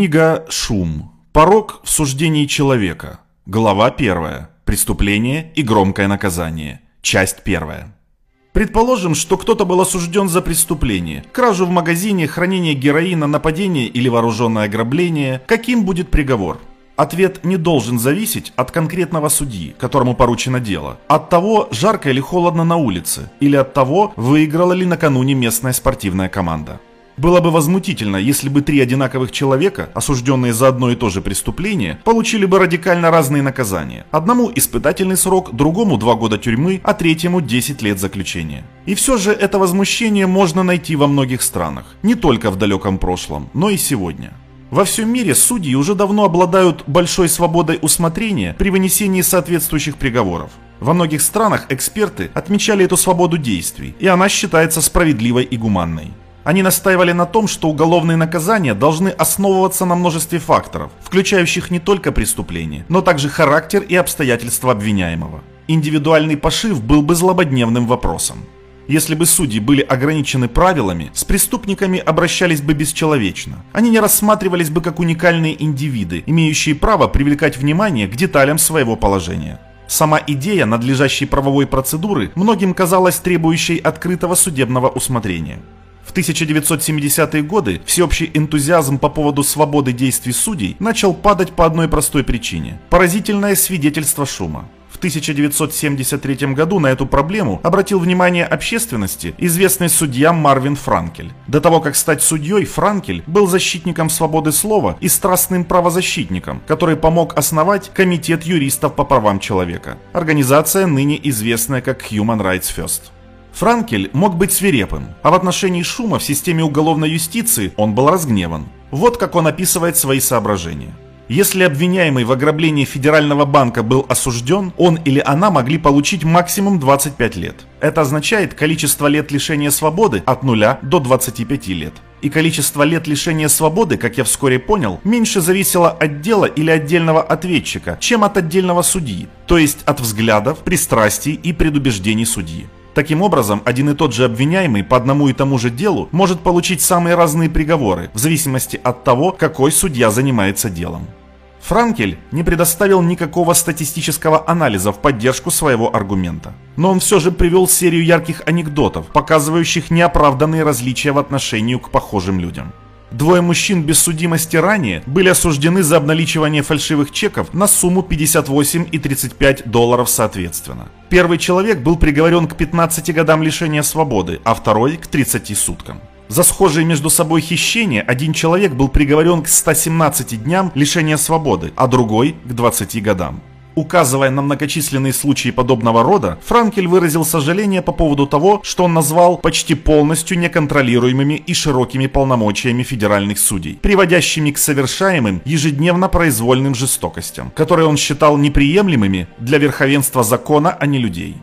Книга «Шум. Порог в суждении человека». Глава 1. Преступление и громкое наказание. Часть 1. Предположим, что кто-то был осужден за преступление. Кражу в магазине, хранение героина, нападение или вооруженное ограбление. Каким будет приговор? Ответ не должен зависеть от конкретного судьи, которому поручено дело, от того, жарко или холодно на улице, или от того, выиграла ли накануне местная спортивная команда. Было бы возмутительно, если бы три одинаковых человека, осужденные за одно и то же преступление, получили бы радикально разные наказания. Одному испытательный срок, другому два года тюрьмы, а третьему 10 лет заключения. И все же это возмущение можно найти во многих странах, не только в далеком прошлом, но и сегодня. Во всем мире судьи уже давно обладают большой свободой усмотрения при вынесении соответствующих приговоров. Во многих странах эксперты отмечали эту свободу действий, и она считается справедливой и гуманной. Они настаивали на том, что уголовные наказания должны основываться на множестве факторов, включающих не только преступление, но также характер и обстоятельства обвиняемого. Индивидуальный пошив был бы злободневным вопросом. Если бы судьи были ограничены правилами, с преступниками обращались бы бесчеловечно. Они не рассматривались бы как уникальные индивиды, имеющие право привлекать внимание к деталям своего положения. Сама идея надлежащей правовой процедуры многим казалась требующей открытого судебного усмотрения. В 1970-е годы всеобщий энтузиазм по поводу свободы действий судей начал падать по одной простой причине – поразительное свидетельство шума. 1973 году на эту проблему обратил внимание общественности известный судья Марвин Франкель. До того, как стать судьей, Франкель был защитником свободы слова и страстным правозащитником, который помог основать Комитет юристов по правам человека. Организация, ныне известная как Human Rights First. Франкель мог быть свирепым, а в отношении шума в системе уголовной юстиции он был разгневан. Вот как он описывает свои соображения. Если обвиняемый в ограблении Федерального банка был осужден, он или она могли получить максимум 25 лет. Это означает количество лет лишения свободы от 0 до 25 лет. И количество лет лишения свободы, как я вскоре понял, меньше зависело от дела или отдельного ответчика, чем от отдельного судьи, то есть от взглядов, пристрастий и предубеждений судьи. Таким образом, один и тот же обвиняемый по одному и тому же делу может получить самые разные приговоры, в зависимости от того, какой судья занимается делом. Франкель не предоставил никакого статистического анализа в поддержку своего аргумента. Но он все же привел серию ярких анекдотов, показывающих неоправданные различия в отношении к похожим людям. Двое мужчин без судимости ранее были осуждены за обналичивание фальшивых чеков на сумму 58 и 35 долларов соответственно. Первый человек был приговорен к 15 годам лишения свободы, а второй к 30 суткам. За схожие между собой хищения один человек был приговорен к 117 дням лишения свободы, а другой к 20 годам. Указывая на многочисленные случаи подобного рода, Франкель выразил сожаление по поводу того, что он назвал почти полностью неконтролируемыми и широкими полномочиями федеральных судей, приводящими к совершаемым ежедневно произвольным жестокостям, которые он считал неприемлемыми для верховенства закона, а не людей.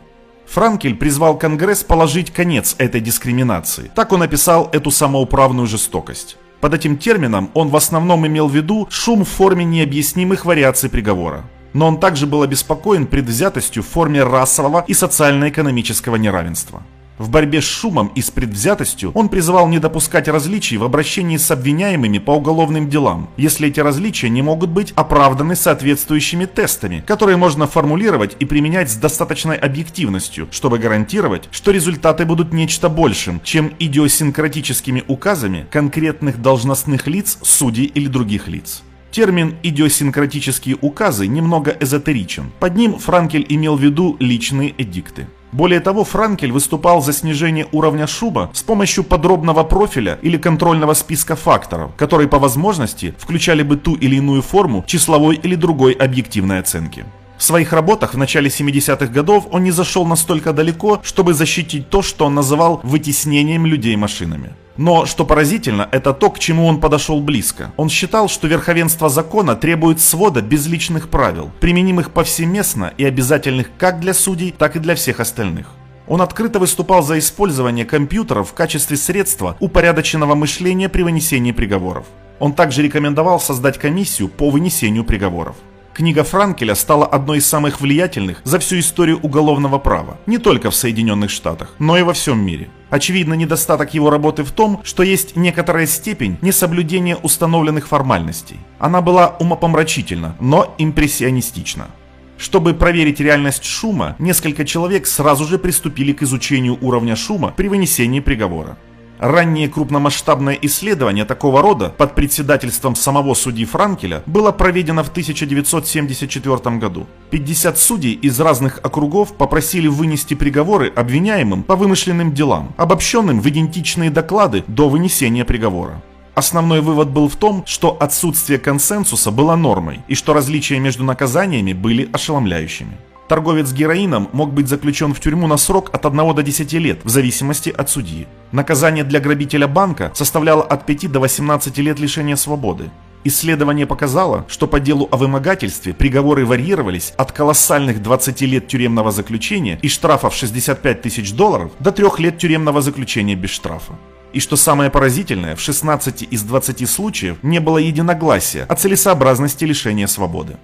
Франкель призвал Конгресс положить конец этой дискриминации. Так он описал эту самоуправную жестокость. Под этим термином он в основном имел в виду шум в форме необъяснимых вариаций приговора. Но он также был обеспокоен предвзятостью в форме расового и социально-экономического неравенства. В борьбе с шумом и с предвзятостью он призывал не допускать различий в обращении с обвиняемыми по уголовным делам, если эти различия не могут быть оправданы соответствующими тестами, которые можно формулировать и применять с достаточной объективностью, чтобы гарантировать, что результаты будут нечто большим, чем идиосинкратическими указами конкретных должностных лиц, судей или других лиц. Термин «идиосинкратические указы» немного эзотеричен. Под ним Франкель имел в виду личные эдикты. Более того, Франкель выступал за снижение уровня шума с помощью подробного профиля или контрольного списка факторов, которые по возможности включали бы ту или иную форму числовой или другой объективной оценки. В своих работах в начале 70-х годов он не зашел настолько далеко, чтобы защитить то, что он называл вытеснением людей машинами. Но, что поразительно, это то, к чему он подошел близко. Он считал, что верховенство закона требует свода безличных правил, применимых повсеместно и обязательных как для судей, так и для всех остальных. Он открыто выступал за использование компьютеров в качестве средства упорядоченного мышления при вынесении приговоров. Он также рекомендовал создать комиссию по вынесению приговоров. Книга Франкеля стала одной из самых влиятельных за всю историю уголовного права, не только в Соединенных Штатах, но и во всем мире. Очевидно, недостаток его работы в том, что есть некоторая степень несоблюдения установленных формальностей. Она была умопомрачительна, но импрессионистична. Чтобы проверить реальность шума, несколько человек сразу же приступили к изучению уровня шума при вынесении приговора. Раннее крупномасштабное исследование такого рода под председательством самого судьи Франкеля было проведено в 1974 году. 50 судей из разных округов попросили вынести приговоры обвиняемым по вымышленным делам, обобщенным в идентичные доклады до вынесения приговора. Основной вывод был в том, что отсутствие консенсуса было нормой и что различия между наказаниями были ошеломляющими. Торговец героином мог быть заключен в тюрьму на срок от 1 до 10 лет, в зависимости от судьи. Наказание для грабителя банка составляло от 5 до 18 лет лишения свободы. Исследование показало, что по делу о вымогательстве приговоры варьировались от колоссальных 20 лет тюремного заключения и штрафов 65 тысяч долларов до 3 лет тюремного заключения без штрафа. И что самое поразительное, в 16 из 20 случаев не было единогласия о целесообразности лишения свободы.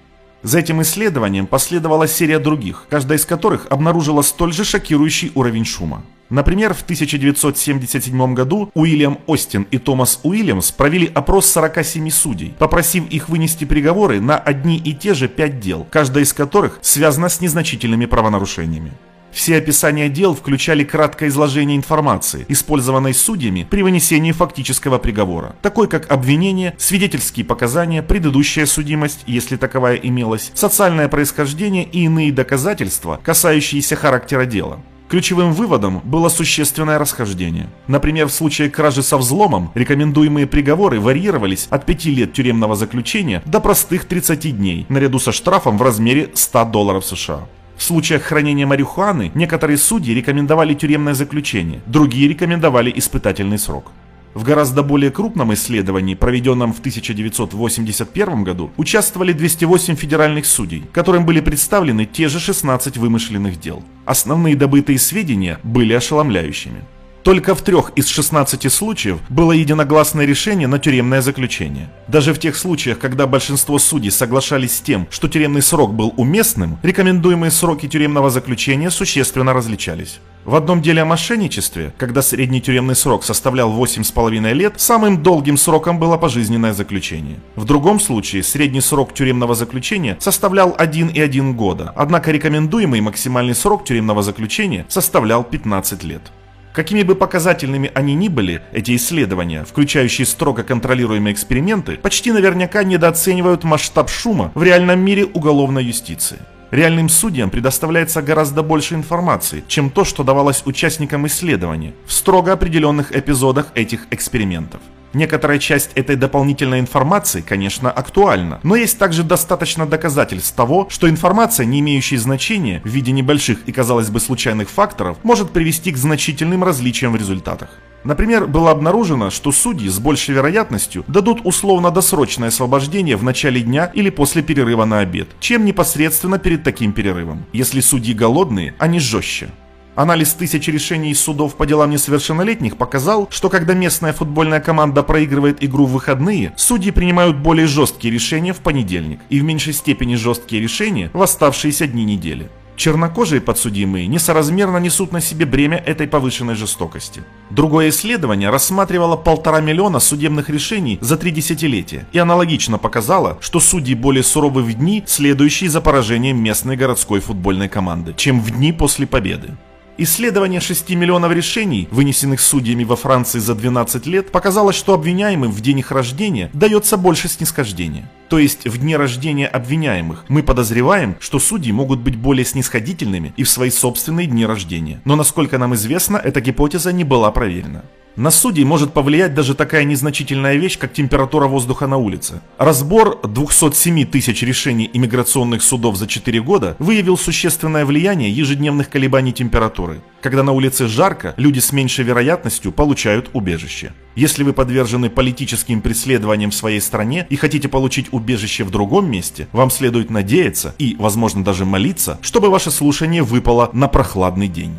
За этим исследованием последовала серия других, каждая из которых обнаружила столь же шокирующий уровень шума. Например, в 1977 году Уильям Остин и Томас Уильямс провели опрос 47 судей, попросив их вынести приговоры на одни и те же пять дел, каждая из которых связана с незначительными правонарушениями. Все описания дел включали краткое изложение информации, использованной судьями при вынесении фактического приговора, такой как обвинение, свидетельские показания, предыдущая судимость, если таковая имелась, социальное происхождение и иные доказательства, касающиеся характера дела. Ключевым выводом было существенное расхождение. Например, в случае кражи со взломом рекомендуемые приговоры варьировались от 5 лет тюремного заключения до простых 30 дней, наряду со штрафом в размере 100 долларов США. В случаях хранения марихуаны некоторые судьи рекомендовали тюремное заключение, другие рекомендовали испытательный срок. В гораздо более крупном исследовании, проведенном в 1981 году, участвовали 208 федеральных судей, которым были представлены те же 16 вымышленных дел. Основные добытые сведения были ошеломляющими. Только в трех из 16 случаев было единогласное решение на тюремное заключение. Даже в тех случаях, когда большинство судей соглашались с тем, что тюремный срок был уместным, рекомендуемые сроки тюремного заключения существенно различались. В одном деле о мошенничестве, когда средний тюремный срок составлял 8,5 лет, самым долгим сроком было пожизненное заключение. В другом случае средний срок тюремного заключения составлял 1,1 года, однако рекомендуемый максимальный срок тюремного заключения составлял 15 лет. Какими бы показательными они ни были, эти исследования, включающие строго контролируемые эксперименты, почти наверняка недооценивают масштаб шума в реальном мире уголовной юстиции. Реальным судьям предоставляется гораздо больше информации, чем то, что давалось участникам исследования в строго определенных эпизодах этих экспериментов. Некоторая часть этой дополнительной информации, конечно, актуальна, но есть также достаточно доказательств того, что информация, не имеющая значения в виде небольших и, казалось бы, случайных факторов, может привести к значительным различиям в результатах. Например, было обнаружено, что судьи с большей вероятностью дадут условно-досрочное освобождение в начале дня или после перерыва на обед, чем непосредственно перед таким перерывом. Если судьи голодные, они жестче. Анализ тысяч решений судов по делам несовершеннолетних показал, что когда местная футбольная команда проигрывает игру в выходные, судьи принимают более жесткие решения в понедельник и в меньшей степени жесткие решения в оставшиеся дни недели. Чернокожие подсудимые несоразмерно несут на себе бремя этой повышенной жестокости. Другое исследование рассматривало полтора миллиона судебных решений за три десятилетия и аналогично показало, что судьи более суровы в дни, следующие за поражением местной городской футбольной команды, чем в дни после победы. Исследование 6 миллионов решений, вынесенных судьями во Франции за 12 лет, показало, что обвиняемым в день их рождения дается больше снисхождения. То есть в дне рождения обвиняемых мы подозреваем, что судьи могут быть более снисходительными и в свои собственные дни рождения. Но насколько нам известно, эта гипотеза не была проверена. На судей может повлиять даже такая незначительная вещь, как температура воздуха на улице. Разбор 207 тысяч решений иммиграционных судов за 4 года выявил существенное влияние ежедневных колебаний температуры. Когда на улице жарко, люди с меньшей вероятностью получают убежище. Если вы подвержены политическим преследованиям в своей стране и хотите получить убежище в другом месте, вам следует надеяться и, возможно, даже молиться, чтобы ваше слушание выпало на прохладный день.